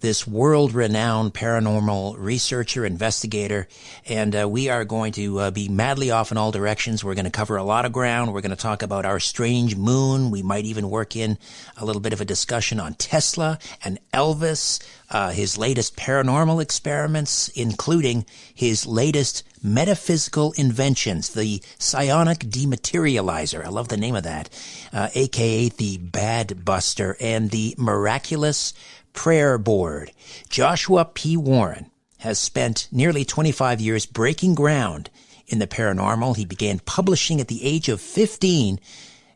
this world renowned paranormal researcher, investigator, and uh, we are going to uh, be madly off in all directions. We're going to cover a lot of ground. We're going to talk about our strange moon. We might even work in a little bit of a discussion on Tesla and Elvis, uh, his latest paranormal experiments, including his latest metaphysical inventions, the psionic dematerializer. I love the name of that, uh, aka the Bad Buster, and the miraculous prayer board. Joshua P. Warren has spent nearly 25 years breaking ground in the paranormal. He began publishing at the age of 15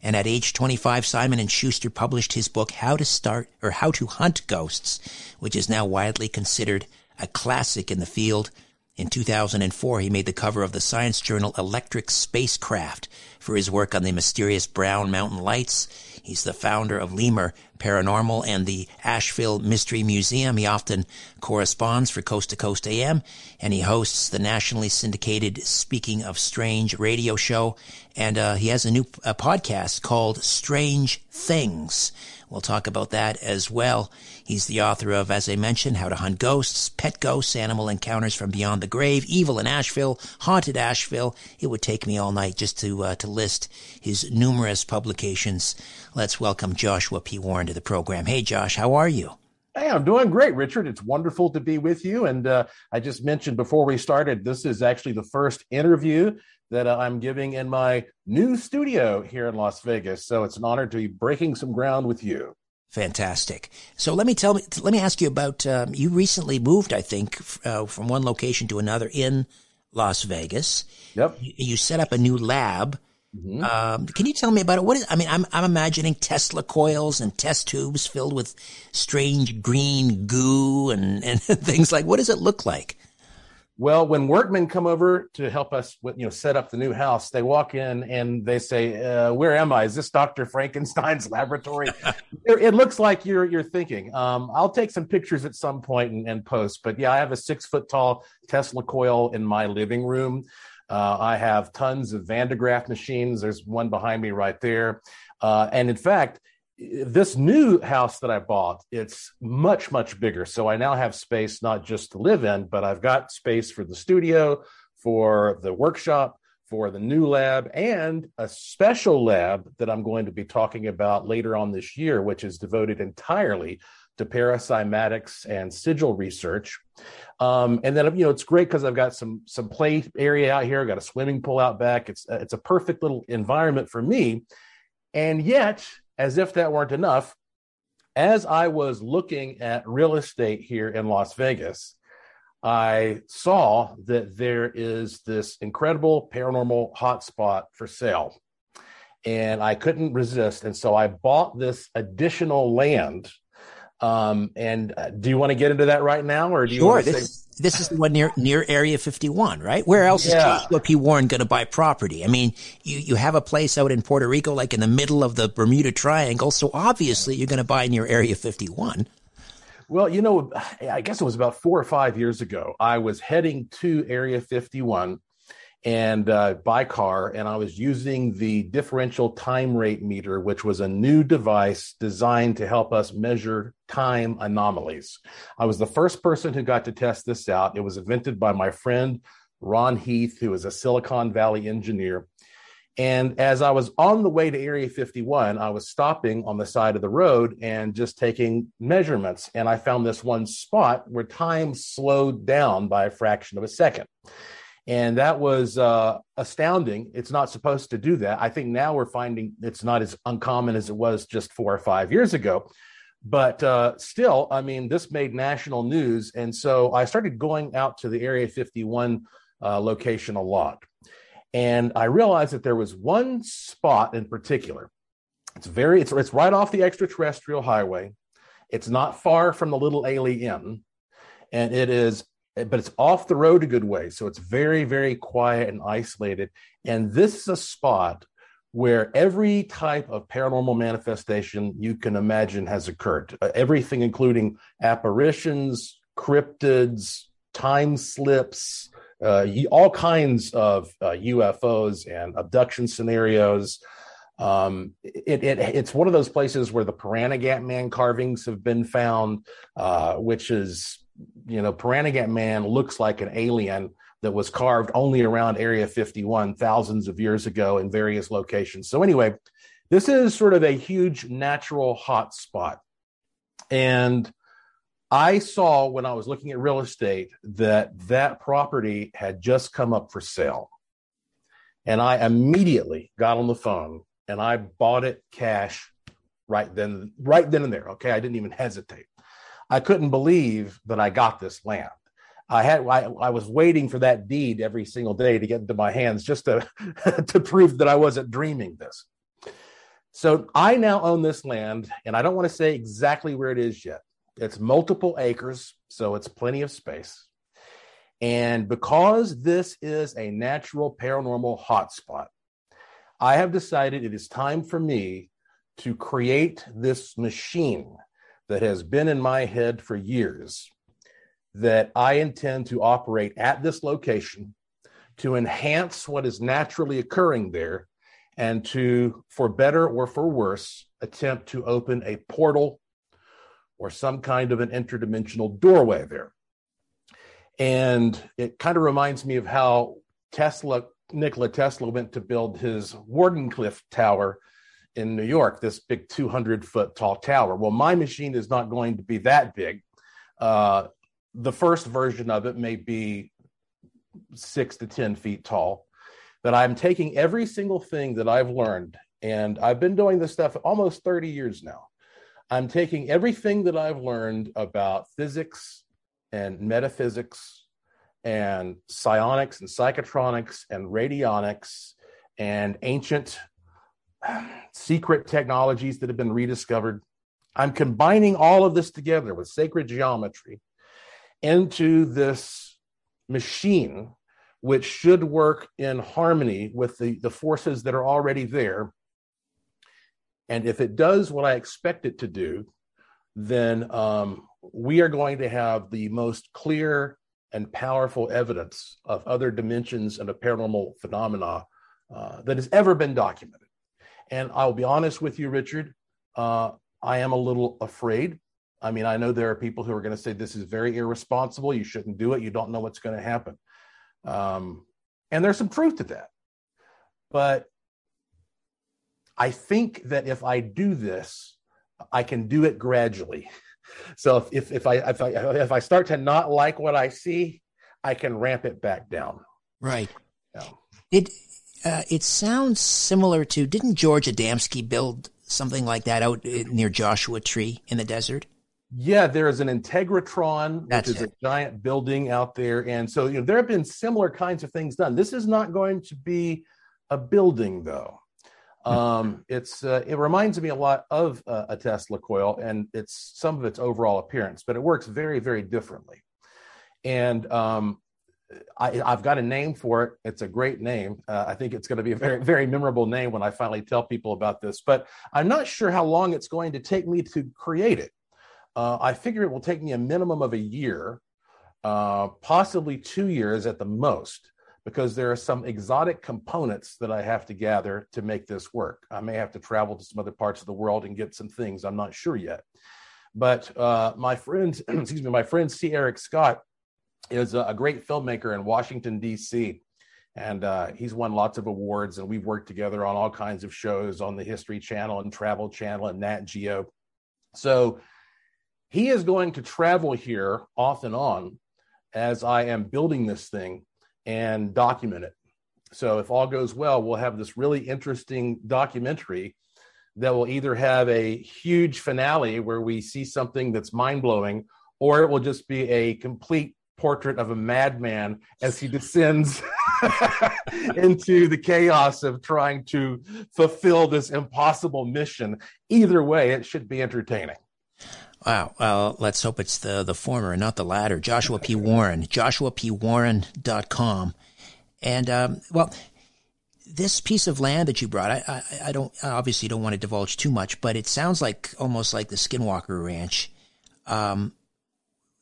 and at age 25, Simon and Schuster published his book, How to Start or How to Hunt Ghosts, which is now widely considered a classic in the field. In 2004, he made the cover of the science journal Electric Spacecraft for his work on the mysterious Brown Mountain Lights. He's the founder of Lemur Paranormal and the Asheville Mystery Museum. He often corresponds for Coast to Coast AM and he hosts the nationally syndicated Speaking of Strange radio show. And uh, he has a new podcast called Strange Things. We'll talk about that as well. He's the author of, as I mentioned, How to Hunt Ghosts, Pet Ghosts, Animal Encounters from Beyond the Grave, Evil in Asheville, Haunted Asheville. It would take me all night just to uh, to list his numerous publications. Let's welcome Joshua P. Warren to the program. Hey, Josh, how are you? Hey, I'm doing great, Richard. It's wonderful to be with you. And uh, I just mentioned before we started, this is actually the first interview that uh, I'm giving in my new studio here in Las Vegas. So it's an honor to be breaking some ground with you. Fantastic. So let me tell me, let me ask you about. Um, you recently moved, I think, uh, from one location to another in Las Vegas. Yep. You, you set up a new lab. Mm-hmm. Um, can you tell me about it? What is? I mean, I'm I'm imagining Tesla coils and test tubes filled with strange green goo and and things like. What does it look like? Well, when workmen come over to help us, with, you know, set up the new house, they walk in and they say, uh, "Where am I? Is this Doctor Frankenstein's laboratory?" it, looks like you're you're thinking. Um, I'll take some pictures at some point and, and, post. But yeah, I have a six foot tall Tesla coil in my living room. Uh, I have tons of Van de Graaff machines. There's one behind me right there, uh, and in fact, this new house that I bought, it's much, much bigger. So I now have space not just to live in, but I've got space for the studio, for the workshop, for the new lab, and a special lab that I'm going to be talking about later on this year, which is devoted entirely to paracymatics and sigil research. Um, and then you know it's great because I've got some some play area out here. I've got a swimming pool out back. It's it's a perfect little environment for me. And yet, as if that weren't enough, as I was looking at real estate here in Las Vegas, I saw that there is this incredible paranormal hotspot for sale. And I couldn't resist. And so I bought this additional land um, and uh, do you want to get into that right now, or do you sure, want to this, say- this is the one near near Area 51, right? Where else yeah. is Joshua P. Warren going to buy property? I mean, you you have a place out in Puerto Rico, like in the middle of the Bermuda Triangle, so obviously you're going to buy near Area 51. Well, you know, I guess it was about four or five years ago. I was heading to Area 51 and uh, by car, and I was using the differential time rate meter, which was a new device designed to help us measure time anomalies. I was the first person who got to test this out. It was invented by my friend Ron Heath, who is a Silicon Valley engineer. And as I was on the way to Area 51, I was stopping on the side of the road and just taking measurements. And I found this one spot where time slowed down by a fraction of a second. And that was uh, astounding. It's not supposed to do that. I think now we're finding it's not as uncommon as it was just four or five years ago. But uh, still, I mean, this made national news. And so I started going out to the Area 51 uh, location a lot. And I realized that there was one spot in particular. It's very, it's, it's right off the extraterrestrial highway. It's not far from the Little A'Le'Inn and it is but it's off the road a good way. So it's very very quiet and isolated. And this is a spot where every type of paranormal manifestation you can imagine has occurred. Uh, everything including apparitions cryptids time slips uh, all kinds of uh, ufos and abduction scenarios. Um, it, it, it's one of those places where the Pahranagat man carvings have been found, uh, which is, you know, Pahranagat man looks like an alien that was carved only around Area 51 thousands of years ago in various locations. So, anyway, this is sort of a huge natural hot spot. And I saw when I was looking at real estate that that property had just come up for sale. And I immediately got on the phone and I bought it cash right then, right then and there. Okay, I didn't even hesitate. I couldn't believe that I got this land. I had I, I was waiting for that deed every single day to get into my hands just to to prove that I wasn't dreaming this. So I now own this land, and I don't want to say exactly where it is yet. It's multiple acres, so it's plenty of space. And because this is a natural paranormal hotspot, I have decided it is time for me to create this machine that has been in my head for years that I intend to operate at this location to enhance what is naturally occurring there and to, for better or for worse, attempt to open a portal or some kind of an interdimensional doorway there. And it kind of reminds me of how Tesla Nikola Tesla went to build his Wardenclyffe Tower in New York, this big 200 foot tall tower. Well, my machine is not going to be that big. Uh, the first version of it may be six to 10 feet tall. But I'm taking every single thing that I've learned, and I've been doing this stuff almost 30 years now. I'm taking everything that I've learned about physics and metaphysics and psionics and psychotronics and radionics and ancient secret technologies that have been rediscovered. I'm combining all of this together with sacred geometry into this machine, which should work in harmony with the, the forces that are already there. And if it does what I expect it to do, then um, we are going to have the most clear and powerful evidence of other dimensions and of paranormal phenomena uh, that has ever been documented. And I'll be honest with you, Richard, uh, I am a little afraid. I mean, I know there are people who are going to say this is very irresponsible. You shouldn't do it. You don't know what's going to happen. Um, and there's some truth to that. But I think that if I do this, I can do it gradually. So if, if I if I if I start to not like what I see, I can ramp it back down. Right. Yeah. It uh, it sounds similar to didn't George Adamski build something like that out near Joshua Tree in the desert? Yeah, there is an Integratron, That's which is it. a giant building out there, and so you know there have been similar kinds of things done. This is not going to be a building, though. Um, it's uh, it reminds me a lot of uh, a Tesla coil, and it's some of its overall appearance, but it works very very differently. And um, I, have got a name for it. It's a great name. Uh, I think it's going to be a very very memorable name when I finally tell people about this. But I'm not sure how long it's going to take me to create it. Uh, I figure it will take me a minimum of a year, uh, possibly two years at the most because there are some exotic components that I have to gather to make this work. I may have to travel to some other parts of the world and get some things. I'm not sure yet. But uh, my friend, excuse me, my friend C. Eric Scott is a, great filmmaker in Washington, D.C. And uh, he's won lots of awards, and we've worked together on all kinds of shows on the History Channel and Travel Channel and Nat Geo. So he is going to travel here off and on as I am building this thing and document it. So if all goes well, we'll have this really interesting documentary that will either have a huge finale where we see something that's mind blowing, or it will just be a complete portrait of a madman as he descends into the chaos of trying to fulfill this impossible mission. Either way, it should be entertaining. Wow. Well, let's hope it's the, the former and not the latter. Joshua P. Warren, joshuapwarren.com. And, um, well, this piece of land that you brought, I, I, I, don't, I obviously don't want to divulge too much, but it sounds like almost like the Skinwalker Ranch. Um,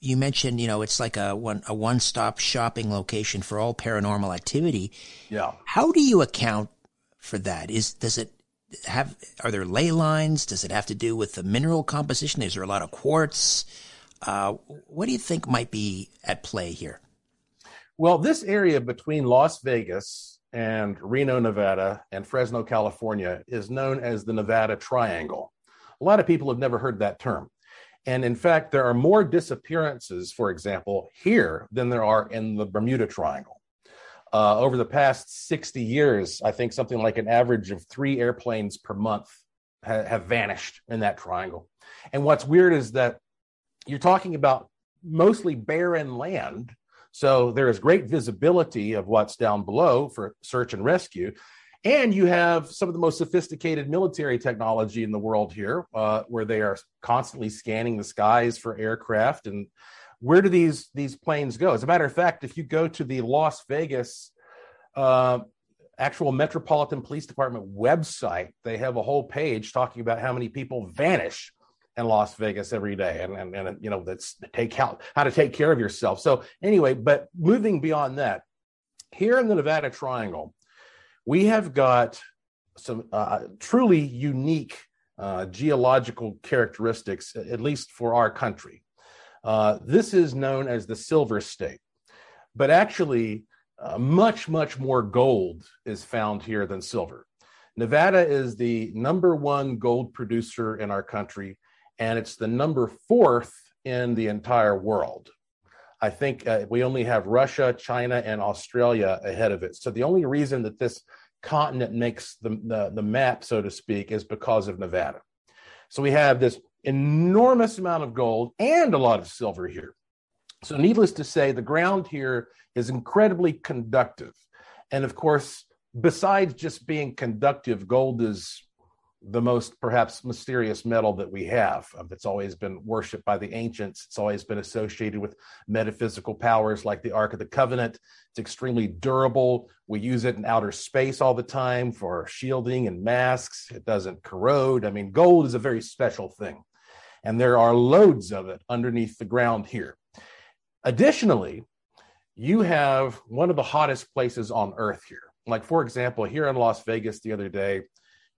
you mentioned, you know, it's like a one, a one stop shopping location for all paranormal activity. Yeah. How do you account for that? Is, does it, have are there ley lines? Does it have to do with the mineral composition? Is there a lot of quartz? Uh, what do you think might be at play here? Well, this area between Las Vegas and Reno, Nevada, and Fresno, California, is known as the Nevada Triangle. A lot of people have never heard that term. And in fact, there are more disappearances, for example, here than there are in the Bermuda Triangle. Uh, over the past 60 years, I think something like an average of three airplanes per month ha- have vanished in that triangle. And what's weird is that you're talking about mostly barren land. So there is great visibility of what's down below for search and rescue. And you have some of the most sophisticated military technology in the world here, uh, where they are constantly scanning the skies for aircraft and where do these these planes go? As a matter of fact, if you go to the Las Vegas uh, actual Metropolitan Police Department website, they have a whole page talking about how many people vanish in Las Vegas every day, and and, and you know that's take how how to take care of yourself. So anyway, but moving beyond that, here in the Nevada Triangle, we have got some uh, truly unique uh, geological characteristics, at least for our country. Uh, this is known as the silver state, but actually, uh, much, much more gold is found here than silver. Nevada is the number one gold producer in our country, and it's the number fourth in the entire world. I think uh, we only have Russia, China, and Australia ahead of it. So the only reason that this continent makes the, the, the map, so to speak, is because of Nevada. So we have this enormous amount of gold and a lot of silver here. So, needless to say, the ground here is incredibly conductive. And of course, besides just being conductive, gold is the most perhaps mysterious metal that we have. Um, it's always been worshipped by the ancients. It's always been associated with metaphysical powers like the Ark of the Covenant. It's extremely durable. We use it in outer space all the time for shielding and masks. It doesn't corrode. I mean, gold is a very special thing and there are loads of it underneath the ground here. Additionally, you have one of the hottest places on earth here. Like, for example, here in Las Vegas the other day,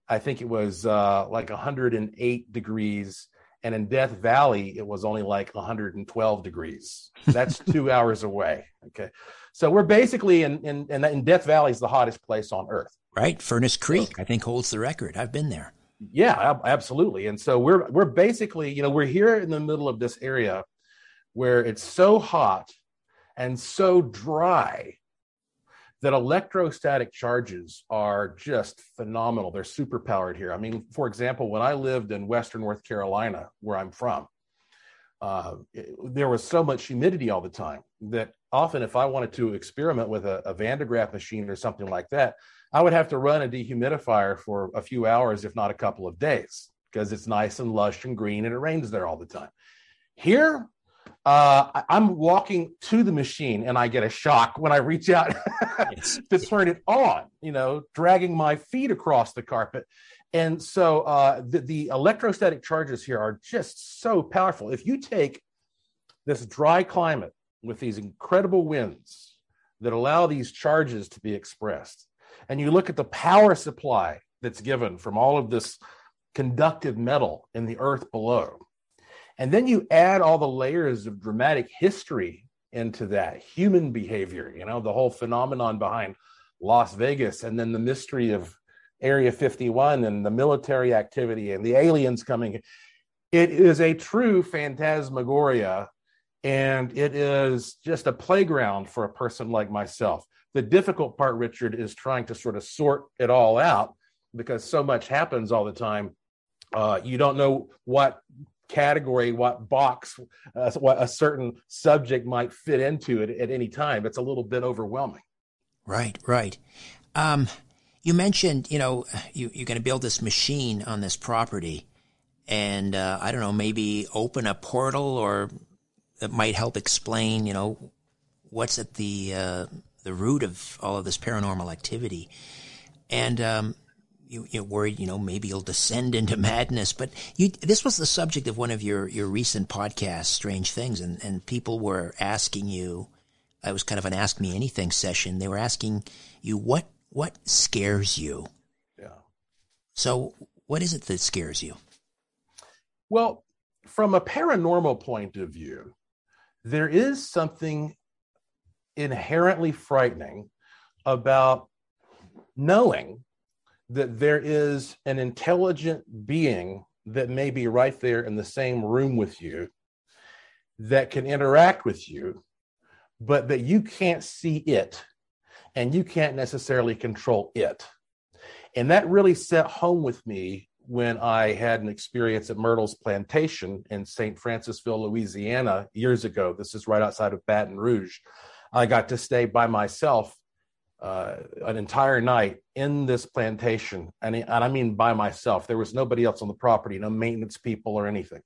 I think it was uh, like 108 degrees. And in Death Valley, it was only like 112 degrees. That's two hours away. Okay. So we're basically in, in, in, Death Valley is the hottest place on earth. Right. Furnace Creek, I think, holds the record. I've been there. Yeah, absolutely. And so we're we're basically, you know, we're here in the middle of this area where it's so hot and so dry that electrostatic charges are just phenomenal. They're super powered here. I mean, for example, when I lived in Western North Carolina, where I'm from, uh, it, there was so much humidity all the time that often, if I wanted to experiment with a, a Van de Graaff machine or something like that, I would have to run a dehumidifier for a few hours, if not a couple of days, because it's nice and lush and green and it rains there all the time. Here, uh, I'm walking to the machine and I get a shock when I reach out to turn it on, you know, dragging my feet across the carpet. And so uh, the, the electrostatic charges here are just so powerful. If you take this dry climate with these incredible winds that allow these charges to be expressed, and you look at the power supply that's given from all of this conductive metal in the earth below, and then you add all the layers of dramatic history into that human behavior, you know, the whole phenomenon behind Las Vegas, and then the mystery of Area 51 and the military activity and the aliens coming. It is a true phantasmagoria, and it is just a playground for a person like myself. The difficult part, Richard, is trying to sort of sort it all out because so much happens all the time. Uh, you don't know what category, what box, uh, what a certain subject might fit into it at any time. It's a little bit overwhelming. Right, right. Um, you mentioned, you know, you, you're going to build this machine on this property. and uh, I don't know, maybe open a portal or that might help explain, you know, what's at the uh, the root of all of this paranormal activity. And um, you, you're worried, you know, maybe you'll descend into madness. But you, this was the subject of one of your, your recent podcasts, Strange Things, and, and people were asking you. It was kind of an Ask Me Anything session. They were asking you what what scares you. Yeah. So, what is it that scares you? Well, from a paranormal point of view, there is something inherently frightening about knowing that there is an intelligent being that may be right there in the same room with you that can interact with you, but that you can't see it and you can't necessarily control it. And that really set home with me when I had an experience at Myrtle's Plantation in St. Francisville, Louisiana, years ago. This is right outside of Baton Rouge. I got to stay by myself uh, an entire night in this plantation, and, and I mean by myself. There was nobody else on the property, no maintenance people or anything.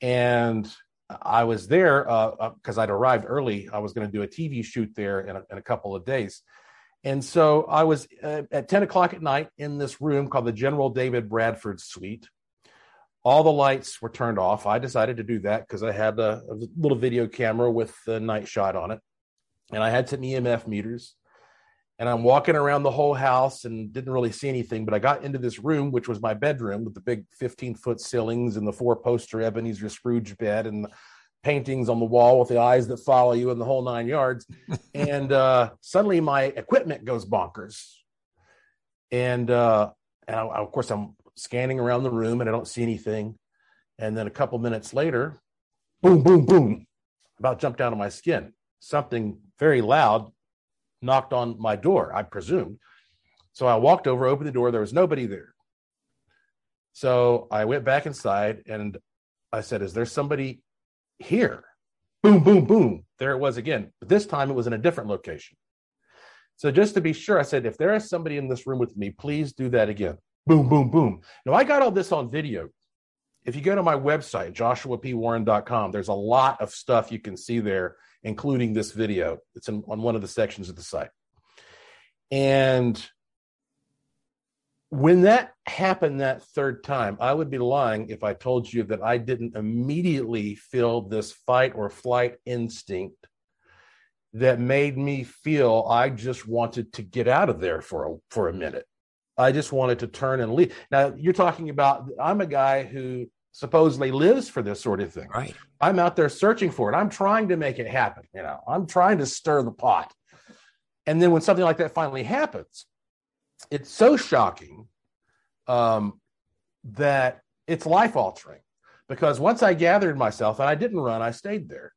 And I was there because uh, uh I'd arrived early. I was going to do a TV shoot there in a, in a, couple of days. And so I was uh, at 10 o'clock at night in this room called the General David Bradford Suite. All the lights were turned off. I decided to do that because I had a, a, little video camera with a night shot on it. And I had some EMF meters and I'm walking around the whole house and didn't really see anything. But I got into this room, which was my bedroom with the big 15 foot ceilings and the four poster Ebenezer Scrooge bed and the paintings on the wall with the eyes that follow you and the whole nine yards. and uh, suddenly my equipment goes bonkers. And, uh, and I, of course, I'm scanning around the room and I don't see anything. And then a couple minutes later, boom, boom, boom, about jumped out of my skin. Something very loud knocked on my door, I presumed. So I walked over, opened the door. There was nobody there. So I went back inside and I said, Is there somebody here? Boom, boom, boom. There it was again. But this time it was in a different location. So just to be sure, I said, If there is somebody in this room with me, please do that again. Boom, boom, boom. Now I got all this on video. If you go to my website, joshuapwarren.com, there's a lot of stuff you can see there including this video. It's in, on one of the sections of the site. And when that happened that third time, I would be lying if I told you that I didn't immediately feel this fight or flight instinct that made me feel I just wanted to get out of there for a, for a minute. I just wanted to turn and leave. Now, you're talking about, I'm a guy who supposedly lives for this sort of thing. Right. I'm out there searching for it. I'm trying to make it happen. You know, I'm trying to stir the pot. And then when something like that finally happens, it's so shocking um, that it's life altering. Because once I gathered myself and I didn't run, I stayed there.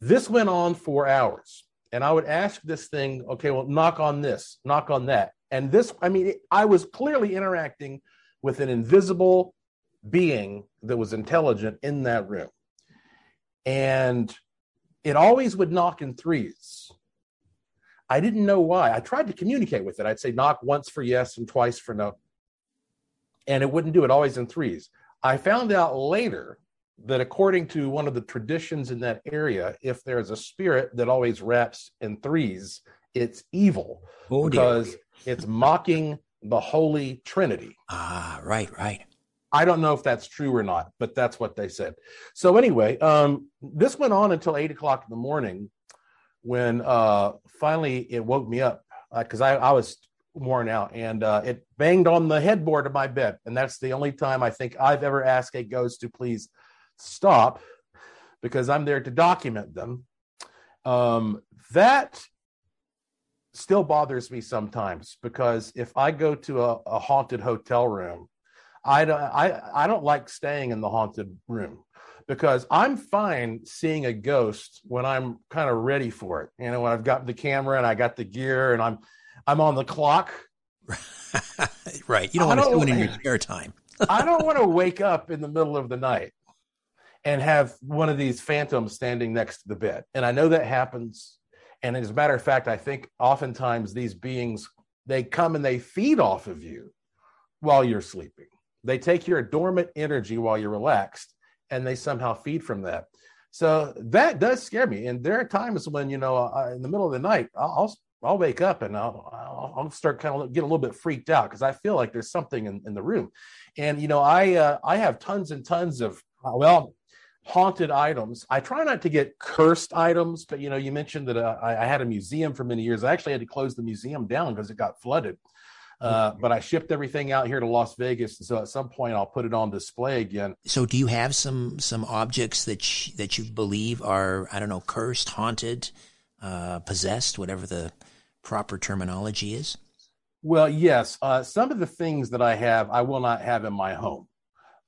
This went on for hours. And I would ask this thing, okay, well, knock on this, knock on that. And this, I mean, I was clearly interacting with an invisible being that was intelligent in that room. And it always would knock in threes. I didn't know why. I tried to communicate with it. I'd say knock once for yes and twice for no. And it wouldn't do it, always in threes. I found out later that according to one of the traditions in that area, if there's a spirit that always raps in threes, it's evil oh, because it's mocking the Holy Trinity. Ah, right, right. I don't know if that's true or not, but that's what they said. So anyway, um, this went on until eight o'clock in the morning, when uh, finally it woke me up because uh, I, I, was worn out, and uh, it banged on the headboard of my bed, and that's the only time I think I've ever asked a ghost to please stop, because I'm there to document them. Um, that still bothers me sometimes because if I go to a, a haunted hotel room I don't, I, I don't like staying in the haunted room because I'm fine seeing a ghost when I'm kind of ready for it. You know, when I've got the camera and I got the gear and I'm, I'm on the clock. right. You don't want to do it in your spare time. I don't want to wake up in the middle of the night and have one of these phantoms standing next to the bed. And I know that happens. And as a matter of fact, I think oftentimes these beings, they come and they feed off of you while you're sleeping They take your dormant energy while you're relaxed and they somehow feed from that. So that does scare me. And there are times when, you know, uh, in the middle of the night, I'll, I'll wake up and I'll, I'll, start kind of get a little bit freaked out because I feel like there's something in, in the room. And, you know, I, uh, I have tons and tons of, well, haunted items. I try not to get cursed items, but, you know, you mentioned that uh, I, I had a museum for many years. I actually had to close the museum down because it got flooded. Uh, but I shipped everything out here to Las Vegas, and so at some point I'll put it on display again. So, do you have some some objects that sh- that you believe are I don't know cursed, haunted, uh, possessed, whatever the proper terminology is? Well, yes. Uh, some of the things that I have, I will not have in my home.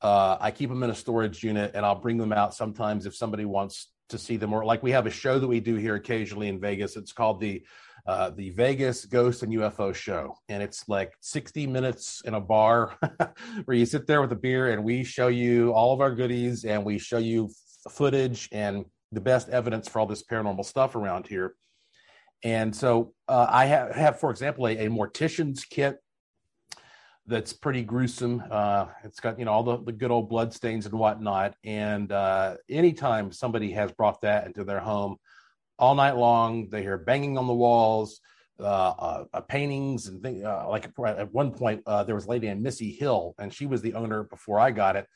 Uh, I keep them in a storage unit, and I'll bring them out sometimes if somebody wants to see them. Or like we have a show that we do here occasionally in Vegas. It's called the uh, the Vegas Ghost and UFO Show, and it's like 60 minutes in a bar where you sit there with a beer, and we show you all of our goodies, and we show you footage and the best evidence for all this paranormal stuff around here. And so uh, I have, have, for example, a, a, mortician's kit that's pretty gruesome. Uh, it's got you know all the, the good old blood stains and whatnot. And uh, anytime somebody has brought that into their home, all night long. They hear banging on the walls, uh, uh, uh paintings, and things. Uh, like at one point, uh, there was a lady named Missy Hill, and she was the owner before I got it.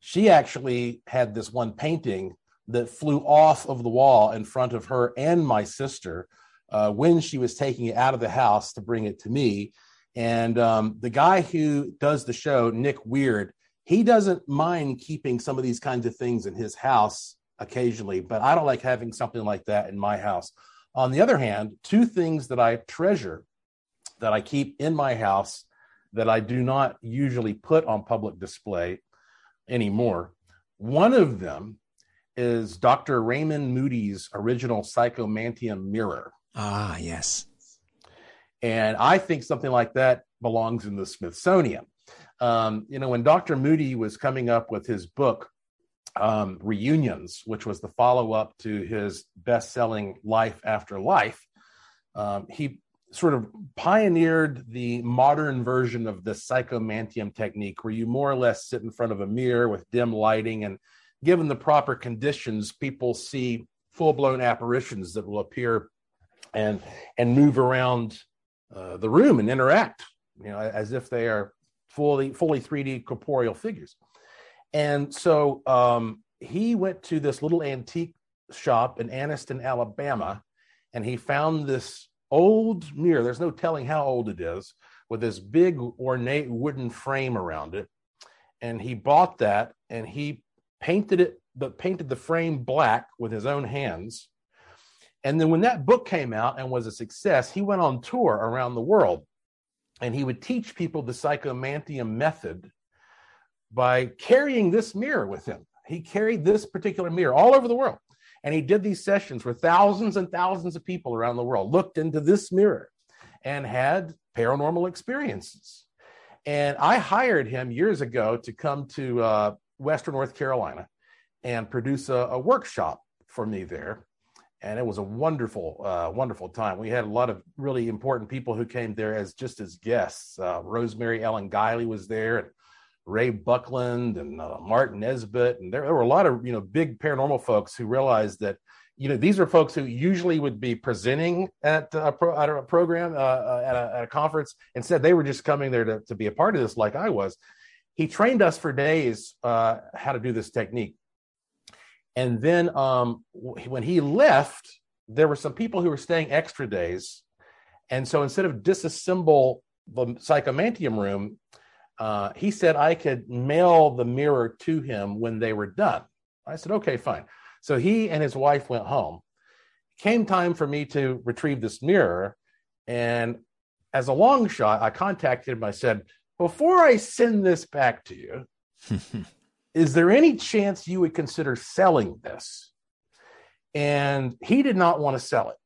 She actually had this one painting that flew off of the wall in front of her and my sister uh, when she was taking it out of the house to bring it to me. And um, the guy who does the show, Nick Weird, he doesn't mind keeping some of these kinds of things in his house occasionally, but I don't like having something like that in my house. On the other hand, two things that I treasure that I keep in my house that I do not usually put on public display anymore. One of them is Dr. Raymond Moody's original Psychomantium mirror. Ah, yes. And I think something like that belongs in the Smithsonian. Um, you know, when Dr. Moody was coming up with his book, um, Reunions, which was the follow up to his best selling Life After Life, um, he sort of pioneered the modern version of the psychomantium technique, where you more or less sit in front of a mirror with dim lighting, and given the proper conditions, people see full blown apparitions that will appear and and move around uh, the room and interact, you know, as if they are fully fully 3D corporeal figures. And so um, he went to this little antique shop in Anniston, Alabama, and he found this old mirror. There's no telling how old it is, with this big ornate wooden frame around it. And he bought that and he painted it, but painted the frame black with his own hands. And then when that book came out and was a success, he went on tour around the world and he would teach people the psychomantium method by carrying this mirror with him. He carried this particular mirror all over the world. And he did these sessions where thousands and thousands of people around the world looked into this mirror and had paranormal experiences. And I hired him years ago to come to uh, Western North Carolina and produce a, a, workshop for me there. And it was a wonderful, uh, wonderful time. We had a lot of really important people who came there as just as guests. Uh, Rosemary Ellen Guiley was there, and Ray Buckland and uh, Martin Nesbitt, and there, there, were a lot of you know big paranormal folks who realized that you know these are folks who usually would be presenting at a, pro, at a program uh, uh, at, a, at, a, conference. Instead, they were just coming there to, to be a part of this, like I was. He trained us for days uh, how to do this technique, and then um, when he left, there were some people who were staying extra days, and so instead of disassemble the psychomantium room uh, he said I could mail the mirror to him when they were done. I said, okay, fine. So he and his wife went home. Came time for me to retrieve this mirror. And as a long shot, I contacted him. I said, before I send this back to you, is there any chance you would consider selling this? And he did not want to sell it.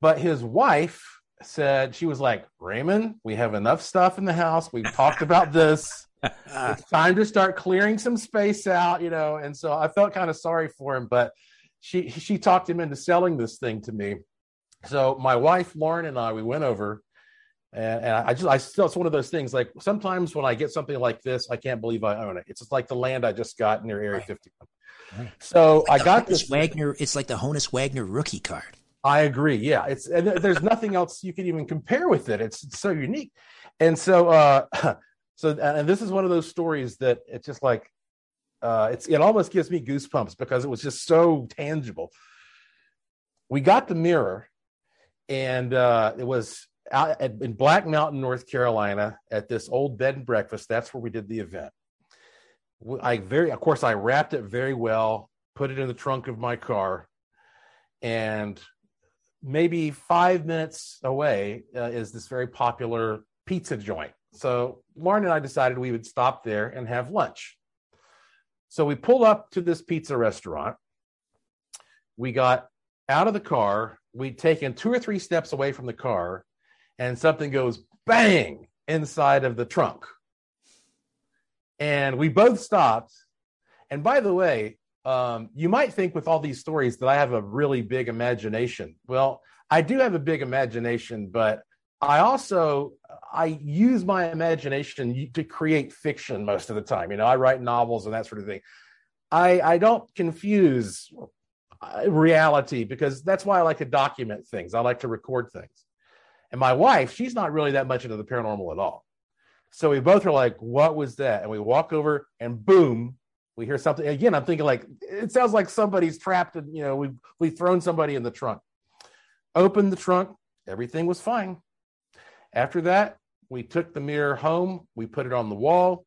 But his wife said she was like, Raymond, we have enough stuff in the house. We've talked about this. it's time to start clearing some space out, you know. And so I felt kind of sorry for him, but she she talked him into selling this thing to me. So my wife Lauren and I we went over And, and I just, I still, it's one of those things. Like sometimes when I get something like this, I can't believe I own it. It's just like the land I just got near Area Right. 51. So Like I got Honus this. Wagner. It's like the Honus Wagner rookie card. I agree. Yeah, it's and there's nothing else you can even compare with it. It's, so unique, and so uh, so and this is one of those stories that it's just like uh, it's it almost gives me goosebumps because it was just so tangible. We got the mirror, and uh, it was out at, in Black Mountain, North Carolina, at this old bed and breakfast. That's where we did the event. I very, of course, I wrapped it very well, put it in the trunk of my car, and maybe five minutes away uh, is this very popular pizza joint. So Lauren and I decided we would stop there and have lunch. So we pulled up to this pizza restaurant. We got out of the car. We'd taken two or three steps away from the car, and something goes bang inside of the trunk. And we both stopped. And by the way, um, you might think with all these stories that I have a really big imagination. Well, I do have a big imagination, but I also I use my imagination to create fiction most of the time. You know, I write novels and that sort of thing. I I don't confuse uh, reality because that's why I like to document things. I like to record things. And my wife, she's not really that much into the paranormal at all. So we both are like, "What was that?" And we walk over, and boom, we hear something again. I'm thinking like it sounds like somebody's trapped, and you know, we've we've thrown somebody in the trunk. Opened the trunk, everything was fine. After that, we took the mirror home, we put it on the wall,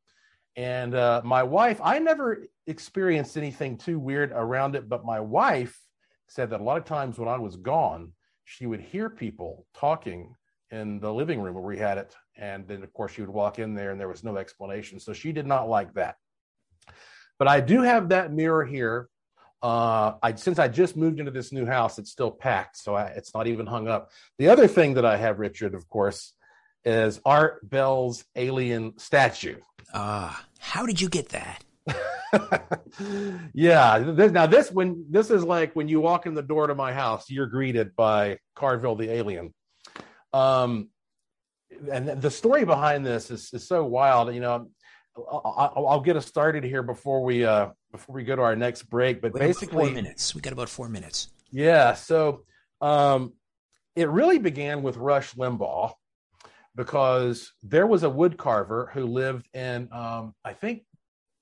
and uh, my wife, I never experienced anything too weird around it, but my wife said that a lot of times when I was gone, she would hear people talking in the living room where we had it. And then, of course, she would walk in there and there was no explanation. So she did not like that. But I do have that mirror here. Uh, I since I just moved into this new house, it's still packed, so I, it's not even hung up. The other thing that I have, Richard, of course, is Art Bell's alien statue. Ah, how did you get that? yeah. This, now this when this is like when you walk in the door to my house, you're greeted by Carville the alien. Um, and the story behind this is, is so wild. You know, I'll, I'll get us started here before we uh before we go to our next break. But basically, four minutes. We got about four minutes. yeah. So um, it really began with Rush Limbaugh because there was a wood carver who lived in, um, I think,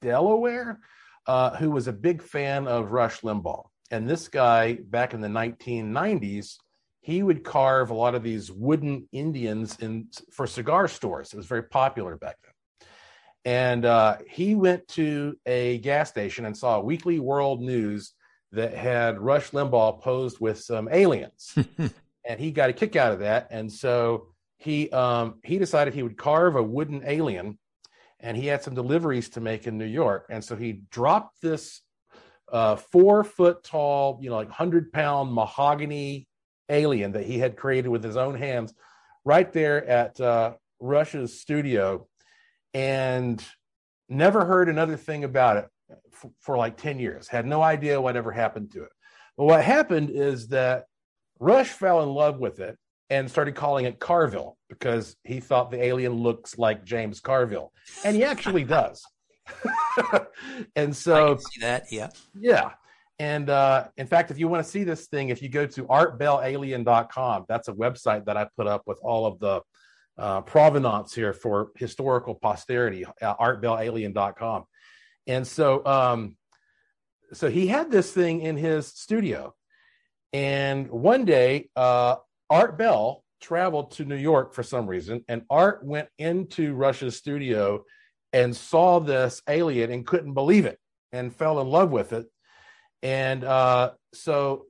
Delaware, uh, who was a big fan of Rush Limbaugh. And this guy, back in the 1990s, he would carve a lot of these wooden Indians in for cigar stores. It was very popular back then. And uh, he went to a gas station and saw a Weekly World News that had Rush Limbaugh posed with some aliens, and he got a kick out of that. And so he um, he decided he would carve a wooden alien, and he had some deliveries to make in New York. And so he dropped this uh, four foot tall, you know, like hundred pound mahogany alien that he had created with his own hands, right there at uh, Rush's studio, and never heard another thing about it for, for like 10 years, had no idea whatever happened to it. But what happened is that Rush fell in love with it and started calling it Carville because he thought the alien looks like James Carville. And he actually does. and so, that. Yeah. yeah. And uh, in fact, if you want to see this thing, if you go to artbellalien.com, that's a website that I put up with all of the uh, provenance here for historical posterity, uh, artbellalien.com. And so, um, so he had this thing in his studio. And one day, uh, Art Bell traveled to New York for some reason, and Art went into Rush's studio and saw this alien and couldn't believe it and fell in love with it. And uh, so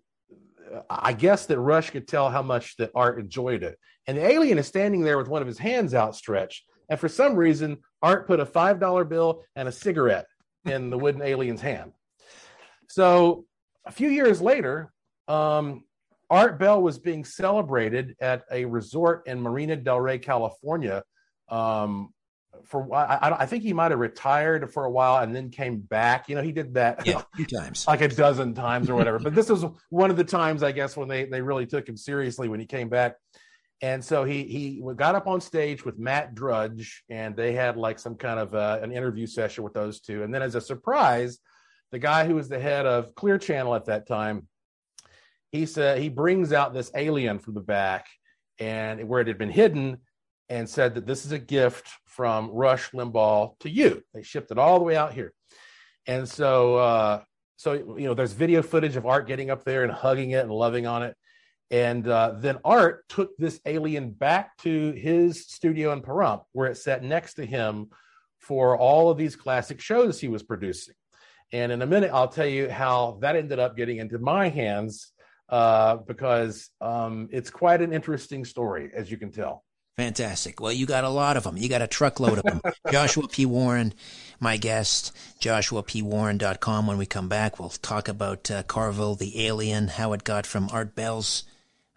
I guess that Rush could tell how much that Art enjoyed it. And the alien is standing there with one of his hands outstretched. And for some reason, Art put a $5 bill and a cigarette in the wooden alien's hand. So a few years later, um, Art Bell was being celebrated at a resort in Marina Del Rey, California. Um, for I, I think he might have retired for a while and then came back. You know, he did that Yeah. A few times. like a dozen times or whatever. but this was one of the times, I guess, when they they really took him seriously when he came back. And so he he got up on stage with Matt Drudge, and they had like some kind of uh, an interview session with those two. And then, as a surprise, the guy who was the head of Clear Channel at that time, he said he brings out this alien from the back, and where it had been hidden, and said that this is a gift from Rush Limbaugh to you. They shipped it all the way out here, and so uh, so you know, there's video footage of Art getting up there and hugging it and loving on it. And uh, then Art took this alien back to his studio in Pahrump, where it sat next to him for all of these classic shows he was producing. And in a minute, I'll tell you how that ended up getting into my hands uh, because um, it's quite an interesting story, as you can tell. Fantastic. Well, you got a lot of them. You got a truckload of them. Joshua P. Warren, my guest, joshuapwarren.com. When we come back, we'll talk about uh, Carvel, the alien, how it got from Art Bell's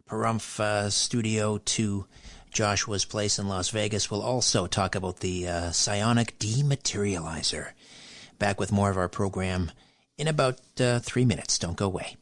Pahrump uh, studio to Joshua's place in Las Vegas. We'll also talk about the uh, psionic dematerializer. Back with more of our program in about uh, three minutes. Don't go away.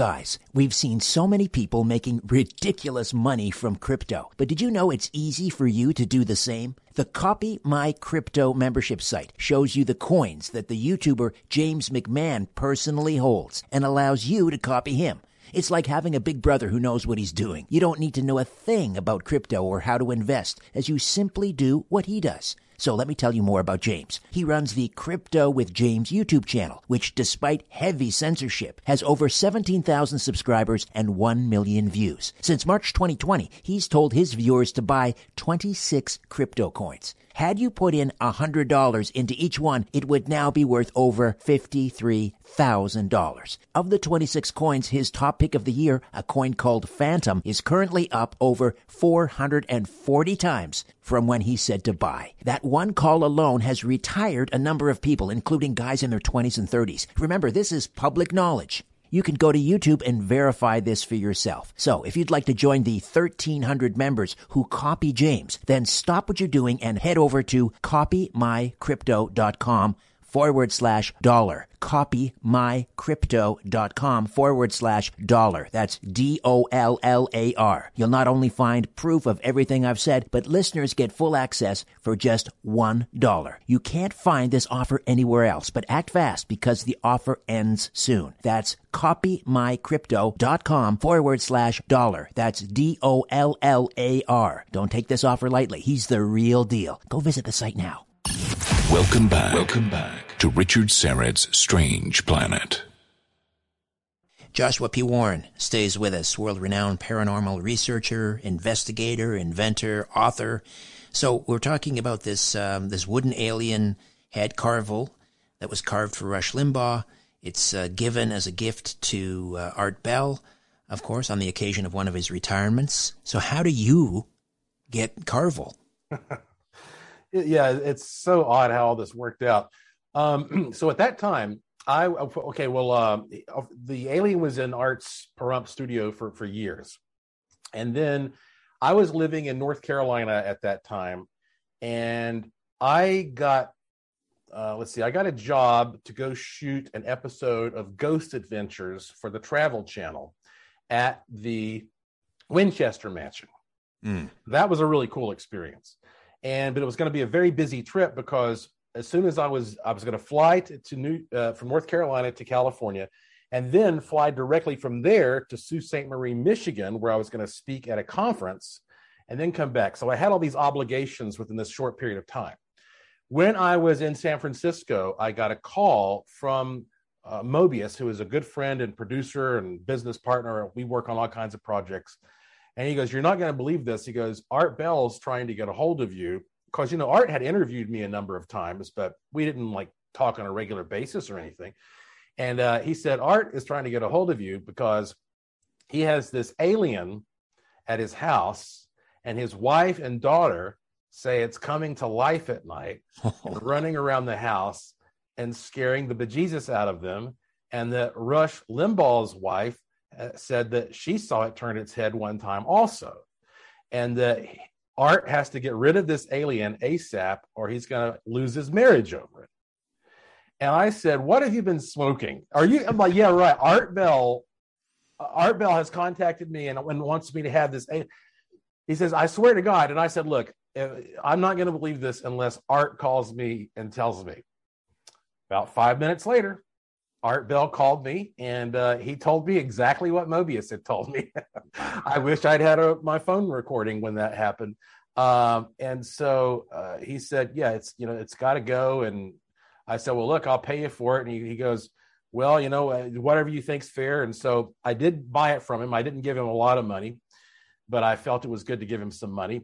Guys, we've seen so many people making ridiculous money from crypto, but did you know it's easy for you to do the same? The Copy My Crypto membership site shows you the coins that the YouTuber James McMahon personally holds and allows you to copy him. It's like having a big brother who knows what he's doing. You don't need to know a thing about crypto or how to invest, as you simply do what he does. So let me tell you more about James. He runs the Crypto with James YouTube channel, which despite heavy censorship has over 17,000 subscribers and 1 million views. Since March 2020, he's told his viewers to buy 26 crypto coins. Had you put in $100 into each one, it would now be worth over $53,000. Of the 26 coins, his top pick of the year, a coin called Fantom, is currently up over 440 times from when he said to buy. That one call alone has retired a number of people, including guys in their 20s and 30s. Remember, this is public knowledge you can go to YouTube and verify this for yourself. So if you'd like to join the 1300 members who copy James, then stop what you're doing and head over to copymycrypto.com forward slash dollar. Copy mycrypto.com forward slash dollar. That's D-O-L-L-A-R. You'll not only find proof of everything I've said, but listeners get full access for just one dollar. You can't find this offer anywhere else, but act fast because the offer ends soon. That's copymycrypto.com forward slash dollar. That's D-O-L-L-A-R. Don't take this offer lightly. He's the real deal. Go visit the site now. Welcome back. Welcome back to Richard Syrett's Strange Planet. Joshua P. Warren stays with us, world renowned paranormal researcher, investigator, inventor, author. So we're talking about this um, this wooden alien head carvel that was carved for Rush Limbaugh. It's uh, given as a gift to uh, Art Bell, of course, on the occasion of one of his retirements. So how do you get carvel? yeah, it's so odd how all this worked out. Um, so at that time, I okay, well, uh, the alien was in Art's Pahrump studio for for years, and then I was living in North Carolina at that time, and I got uh, let's see, I got a job to go shoot an episode of Ghost Adventures for the Travel Channel at the Winchester Mansion. Mm. That was a really cool experience and but it was going to be a very busy trip because as soon as I was I was going to fly to, New uh, from North Carolina to California, and then fly directly from there to Sault Ste. Marie, Michigan, where I was going to speak at a conference, and then come back. So I had all these obligations within this short period of time. When I was in San Francisco, I got a call from uh, Mobius, who is a good friend and producer and business partner. We work on all kinds of projects. And he goes, You're not going to believe this. He goes, Art Bell's trying to get a hold of you because, you know, Art had interviewed me a number of times, but we didn't like talk on a regular basis or anything. And uh, he said, Art is trying to get a hold of you because he has this alien at his house, and his wife and daughter say it's coming to life at night and running around the house and scaring the bejesus out of them. And that Rush Limbaugh's wife said that she saw it turn its head one time also, and that Art has to get rid of this alien ASAP or he's going to lose his marriage over it. And I said, What have you been smoking? Are you? I'm like, Yeah, right. Art Bell, Art Bell has contacted me and, wants me to have this. He says, I swear to God. And I said, Look, eh, I'm not going to believe this unless Art calls me and tells me. About five minutes later, Art Bell called me and uh, he told me exactly what Mobius had told me. I wish I'd had a, my phone recording when that happened. Um, and so uh, he said, "Yeah, it's you know it's got to go." And I said, "Well, look, I'll pay you for it." And he, he goes, "Well, you know, uh, whatever you think's fair." And so I did buy it from him. I didn't give him a lot of money, but I felt it was good to give him some money.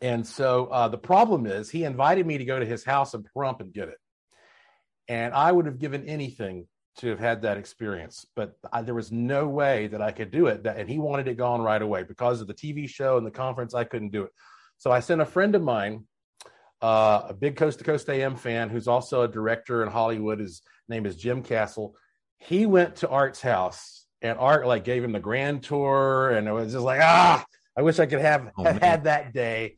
And so uh, the problem is, he invited me to go to his house in Pahrump and get it. And I would have given anything to have had that experience, but I, there was no way that I could do it. That, and he wanted it gone right away because of the TV show and the conference. I couldn't do it. So I sent a friend of mine, uh, a big Coast to Coast AM fan, who's also a director in Hollywood. His name is Jim Castle. He went to Art's house, and Art like gave him the grand tour, and it was just like ah, I wish I could have, oh, have had that day.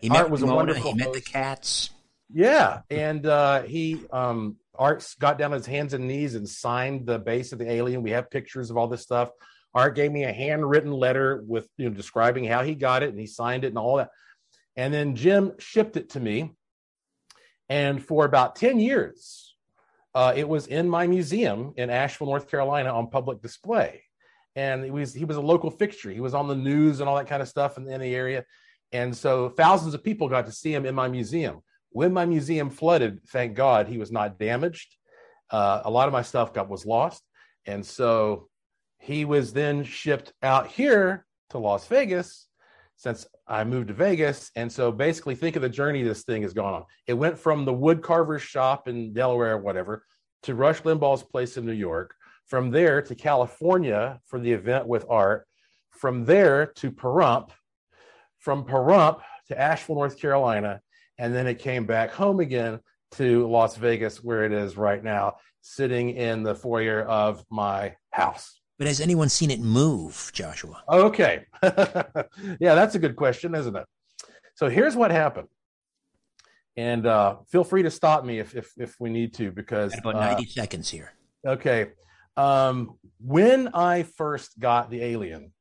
He Art met was Mona, a wonderful. He met host. the cats. Yeah, and uh, he um, Art got down on his hands and knees and signed the base of the alien. We have pictures of all this stuff. Art gave me a handwritten letter with you know describing how he got it and he signed it and all that. And then Jim shipped it to me. And for about 10 years, uh, it was in my museum in Asheville, North Carolina on public display. And he was, he was a local fixture. He was on the news and all that kind of stuff in, in the area. And so thousands of people got to see him in my museum. When my museum flooded, thank God he was not damaged. Uh, a lot of my stuff got was lost, and so he was then shipped out here to Las Vegas since I moved to Vegas. And so basically, think of the journey this thing has gone on. It went from the wood carver's shop in Delaware, whatever, to Rush Limbaugh's place in New York. From there to California for the event with Art. From there to Pahrump. From Pahrump to Asheville, North Carolina and then it came back home again to Las Vegas, where it is right now, sitting in the foyer of my house. But has anyone seen it move, Joshua? Okay. yeah, that's a good question, isn't it? So here's what happened. And uh, feel free to stop me if, if, if we need to, because about 90 uh, seconds here. Okay. Um, when I first got the alien,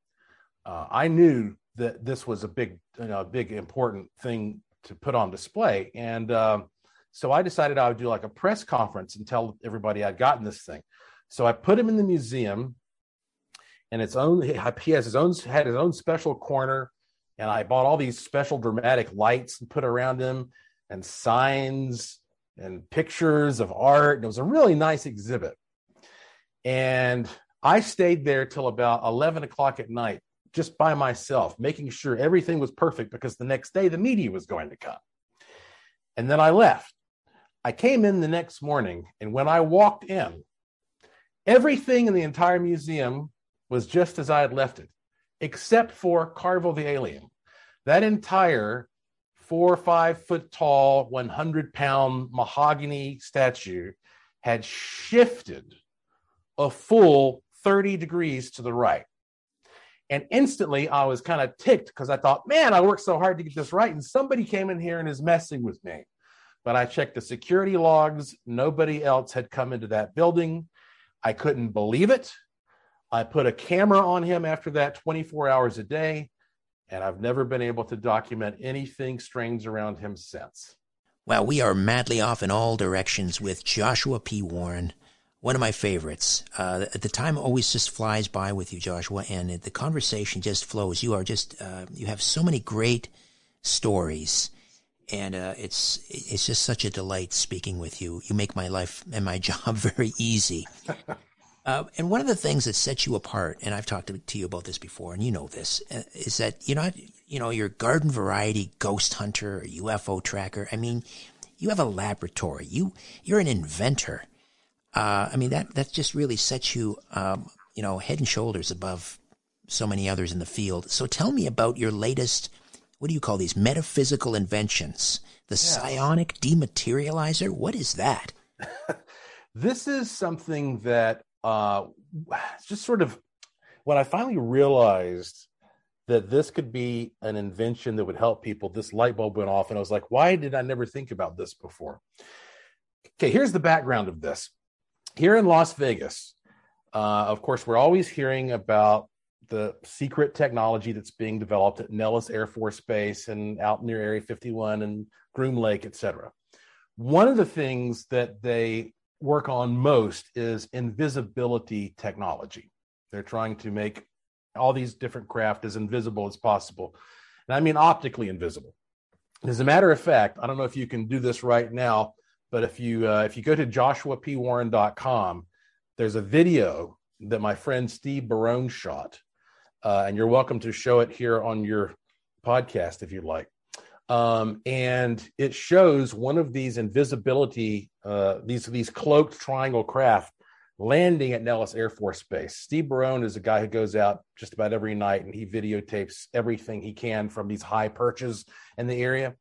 uh, I knew that this was a big, you know, big important thing to put on display. And um, so I decided I would do like a press conference and tell everybody I'd gotten this thing. So I put him in the museum, and its own he has his own had his own special corner, and I bought all these special dramatic lights and put around him, and signs and pictures of art. And it was a really nice exhibit. And I stayed there till about 11 o'clock at night just by myself, making sure everything was perfect because the next day the media was going to come. And then I left. I came in the next morning, and when I walked in, everything in the entire museum was just as I had left it, except for Carvel the Alien. That entire four or five foot tall, 100 pound mahogany statue had shifted a full 30 degrees to the right. And instantly I was kind of ticked because I thought, man, I worked so hard to get this right. And somebody came in here and is messing with me. But I checked the security logs. Nobody else had come into that building. I couldn't believe it. I put a camera on him after that 24 hours a day. And I've never been able to document anything strange around him since. Well, we are madly off in all directions with Joshua P. Warren one of my favorites. Uh, the time always just flies by with you, Joshua, and the conversation just flows. You are just uh, you have so many great stories, and uh, it's it's just such a delight speaking with you. You make my life and my job very easy. Uh, and one of the things that sets you apart, and I've talked to, to you about this before, and you know this, uh, is that you're not, you know, you're garden variety ghost hunter or UFO tracker. I mean, you have a laboratory. You you're an inventor uh, I mean, that, that just really sets you, um, you know, head and shoulders above so many others in the field. So tell me about your latest, what do you call these metaphysical inventions? The yes. psionic dematerializer? What is that? this is something that uh, just sort of when I finally realized that this could be an invention that would help people, this light bulb went off, and I was like, why did I never think about this before? Okay, here's the background of this. Here in Las Vegas, uh, of course, we're always hearing about the secret technology that's being developed at Nellis Air Force Base and out near Area 51 and Groom Lake, et cetera. One of the things that they work on most is invisibility technology. They're trying to make all these different craft as invisible as possible. And I mean optically invisible. As a matter of fact, I don't know if you can do this right now, but if you uh, if you go to joshuapwarren.com, there's a video that my friend Steve Barone shot, uh, and you're welcome to show it here on your podcast if you'd like. Um, and it shows one of these invisibility, uh, these these cloaked triangle craft landing at Nellis Air Force Base. Steve Barone is a guy who goes out just about every night and he videotapes everything he can from these high perches in the area.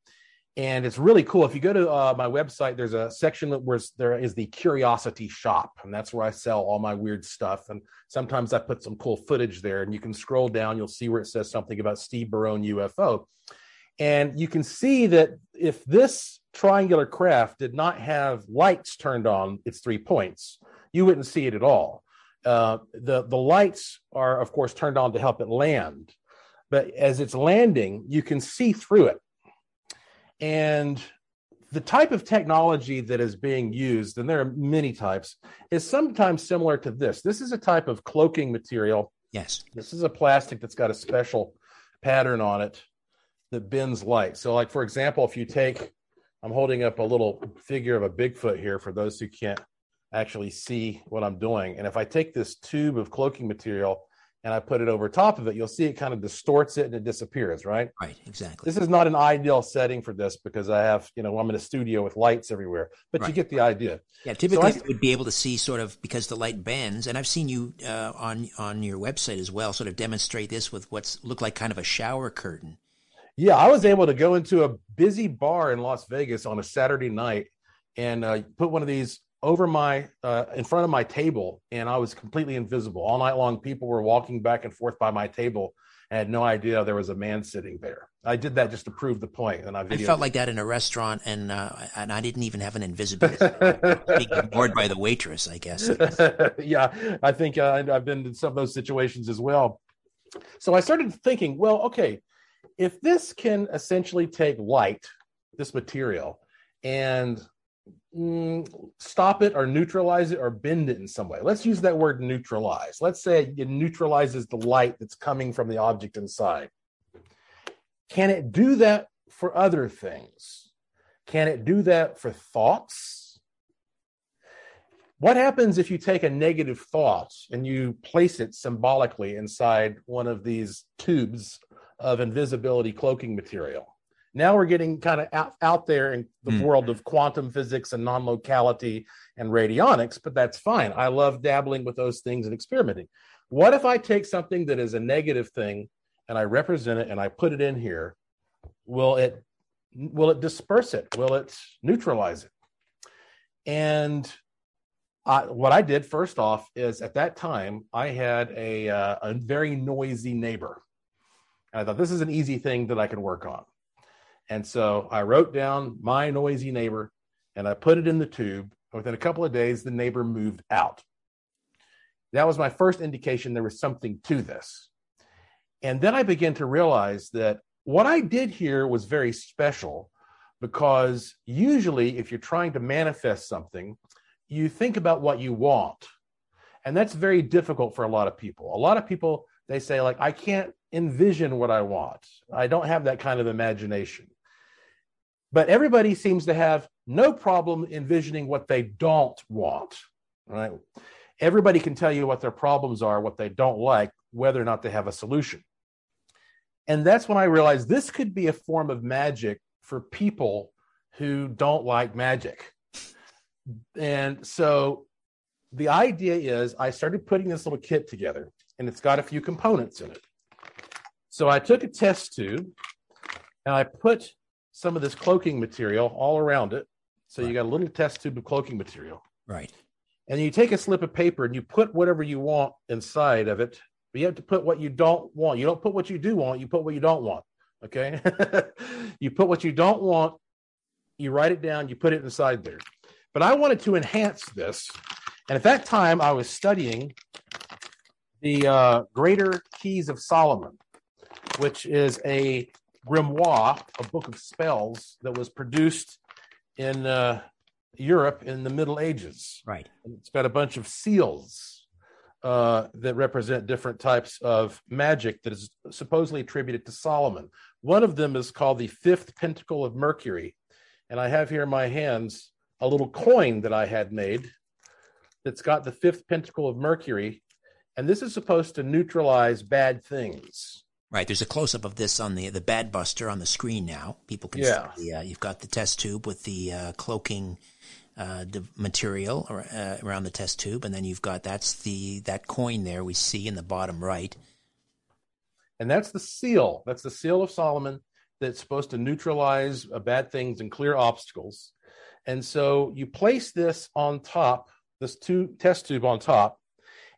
And it's really cool. If you go to uh, my website, there's a section where there is the curiosity shop, and that's where I sell all my weird stuff. And sometimes I put some cool footage there, and you can scroll down, you'll see where it says something about Steve Barone UFO. And you can see that if this triangular craft did not have lights turned on its three points, you wouldn't see it at all. Uh, the the lights are, of course, turned on to help it land, but as it's landing, you can see through it. And the type of technology that is being used, and there are many types, is sometimes similar to this. This is a type of cloaking material. Yes. This is a plastic that's got a special pattern on it that bends light. So, like for example, if you take, I'm holding up a little figure of a Bigfoot here for those who can't actually see what I'm doing. And if I take this tube of cloaking material and I put it over top of it, you'll see it kind of distorts it and it disappears, right? Right, exactly. This is not an ideal setting for this because I have, you know, I'm in a studio with lights everywhere, but right. you get the idea. Yeah, typically so I, you would be able to see sort of because the light bends, and I've seen you uh, on on your website as well, sort of demonstrate this with what's looked like kind of a shower curtain. Yeah, I was able to go into a busy bar in Las Vegas on a Saturday night and uh, put one of these over my uh, in front of my table and i was completely invisible all night long people were walking back and forth by my table I had no idea there was a man sitting there. I did that just to prove the point, and I, I felt like that in a restaurant, and uh, and I didn't even have an invisibility. being ignored by the waitress, I guess. yeah, I think uh, I've been in some of those situations as well. So I started thinking, well, okay, if this can essentially take light, this material, and mm, stop it or neutralize it or bend it in some way. Let's use that word neutralize. Let's say it neutralizes the light that's coming from the object inside. Can it do that for other things? Can it do that for thoughts? What happens if you take a negative thought and you place it symbolically inside one of these tubes of invisibility cloaking material? Now we're getting kind of out, out there in the mm. world of quantum physics and non locality and radionics, but that's fine. I love dabbling with those things and experimenting. What if I take something that is a negative thing and I represent it and I put it in here? Will it will it disperse it? Will it neutralize it? And I, what I did first off is at that time I had a uh, a very noisy neighbor. And I thought this is an easy thing that I can work on. And so I wrote down my noisy neighbor and I put it in the tube. Within a couple of days, the neighbor moved out. That was my first indication there was something to this. And then I began to realize that what I did here was very special because usually, if you're trying to manifest something, you think about what you want. And that's very difficult for a lot of people. A lot of people, they say, like, I can't envision what I want. I don't have that kind of imagination. But everybody seems to have no problem envisioning what they don't want, right? Everybody can tell you what their problems are, what they don't like, whether or not they have a solution. And that's when I realized this could be a form of magic for people who don't like magic. And so the idea is I started putting this little kit together, and it's got a few components in it. So I took a test tube and I put some of this cloaking material all around it. So right. you got a little test tube of cloaking material. Right. And you take a slip of paper and you put whatever you want inside of it, but you have to put what you don't want. You don't put what you do want, you put what you don't want. Okay. you put what you don't want, you write it down, you put it inside there. But I wanted to enhance this. And at that time, I was studying the uh, Greater Keys of Solomon, which is a grimoire, a book of spells that was produced in uh, Europe in the Middle Ages. Right. And it's got a bunch of seals uh, that represent different types of magic that is supposedly attributed to Solomon. One of them is called the Fifth Pentacle of Mercury. And I have here in my hands a little coin that I had made that's got the fifth pentacle of Mercury. And this is supposed to neutralize bad things. Right. There's a close up of this on the the Bad Buster on the screen now. People can Yeah. see. Uh, you've got the test tube with the uh, cloaking uh, the material ar- uh, around the test tube, and then you've got that's the that coin there we see in the bottom right. And that's the seal. That's the seal of Solomon that's supposed to neutralize uh, bad things and clear obstacles. And so you place this on top, this two, test tube on top,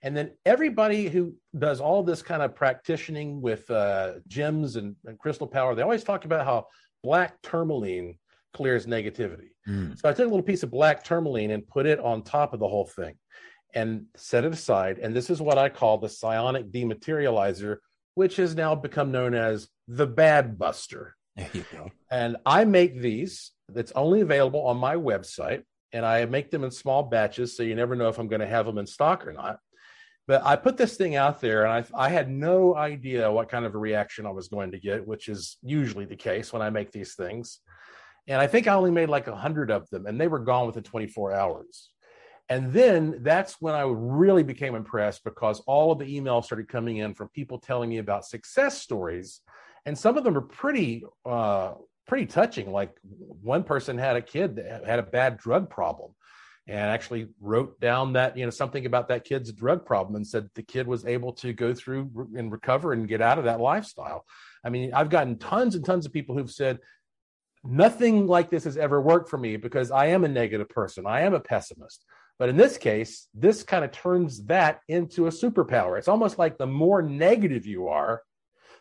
and then everybody who does all this kind of practicing with uh, gems and, and crystal power, they always talk about how black tourmaline clears negativity. Mm. So I took a little piece of black tourmaline and put it on top of the whole thing and set it aside. And this is what I call the psionic dematerializer, which has now become known as the Bad Buster. There you go. And I make these, that's only available on my website. And I make them in small batches. So you never know if I'm going to have them in stock or not. But I put this thing out there and I, I had no idea what kind of a reaction I was going to get, which is usually the case when I make these things. And I think I only made like a hundred of them and they were gone within 24 hours. And then that's when I really became impressed because all of the emails started coming in from people telling me about success stories. And some of them are pretty, uh, pretty touching. Like one person had a kid that had a bad drug problem and actually wrote down that, you know, something about that kid's drug problem and said the kid was able to go through and recover and get out of that lifestyle. I mean, I've gotten tons and tons of people who've said, nothing like this has ever worked for me because I am a negative person. I am a pessimist. But in this case, this kind of turns that into a superpower. It's almost like the more negative you are,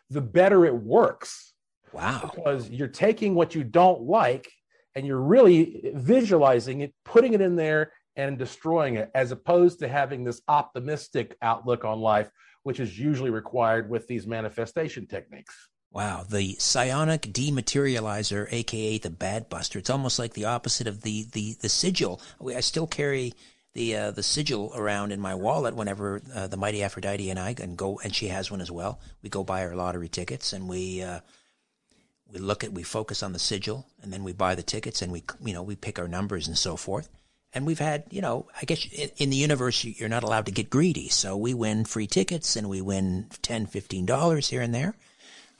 the better it works Wow. because you're taking what you don't like and you're really visualizing it, putting it in there and destroying it, as opposed to having this optimistic outlook on life, which is usually required with these manifestation techniques. Wow, the psionic dematerializer, aka the Bad Buster. It's almost like the opposite of the the the sigil. I still carry the uh, the sigil around in my wallet whenever uh, the mighty Aphrodite and I can go, and she has one as well. We go buy our lottery tickets, and we uh, we look at we focus on the sigil, and then we buy the tickets, and we you know we pick our numbers and so forth. And we've had, you know, I guess in, in the universe you're not allowed to get greedy, so we win free tickets and we win ten, fifteen dollars here and there.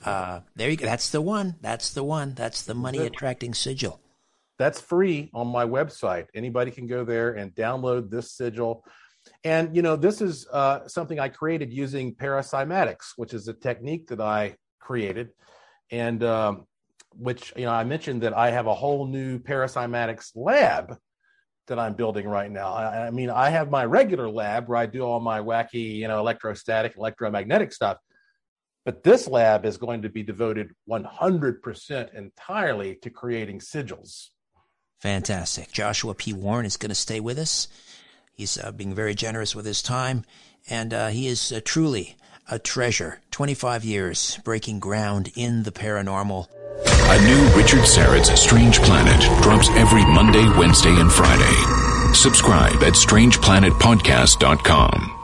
Uh, there you go. That's the one. That's the one. That's the money attracting sigil. That's free on my website. Anybody can go there and download this sigil. And you know, this is uh, something I created using paracymatics, which is a technique that I created, and um, which you know I mentioned that I have a whole new paracymatics lab that I'm building right now. I, I mean, I have my regular lab where I do all my wacky, you know, electrostatic, electromagnetic stuff. But this lab is going to be devoted 100% entirely to creating sigils. Fantastic. Joshua P. Warren is going to stay with us. He's uh, being very generous with his time, and uh, he is uh, truly a treasure. 25 years breaking ground in the paranormal. A new Richard Syrett's Strange Planet drops every Monday, Wednesday, and Friday. Subscribe at strangeplanetpodcast.com.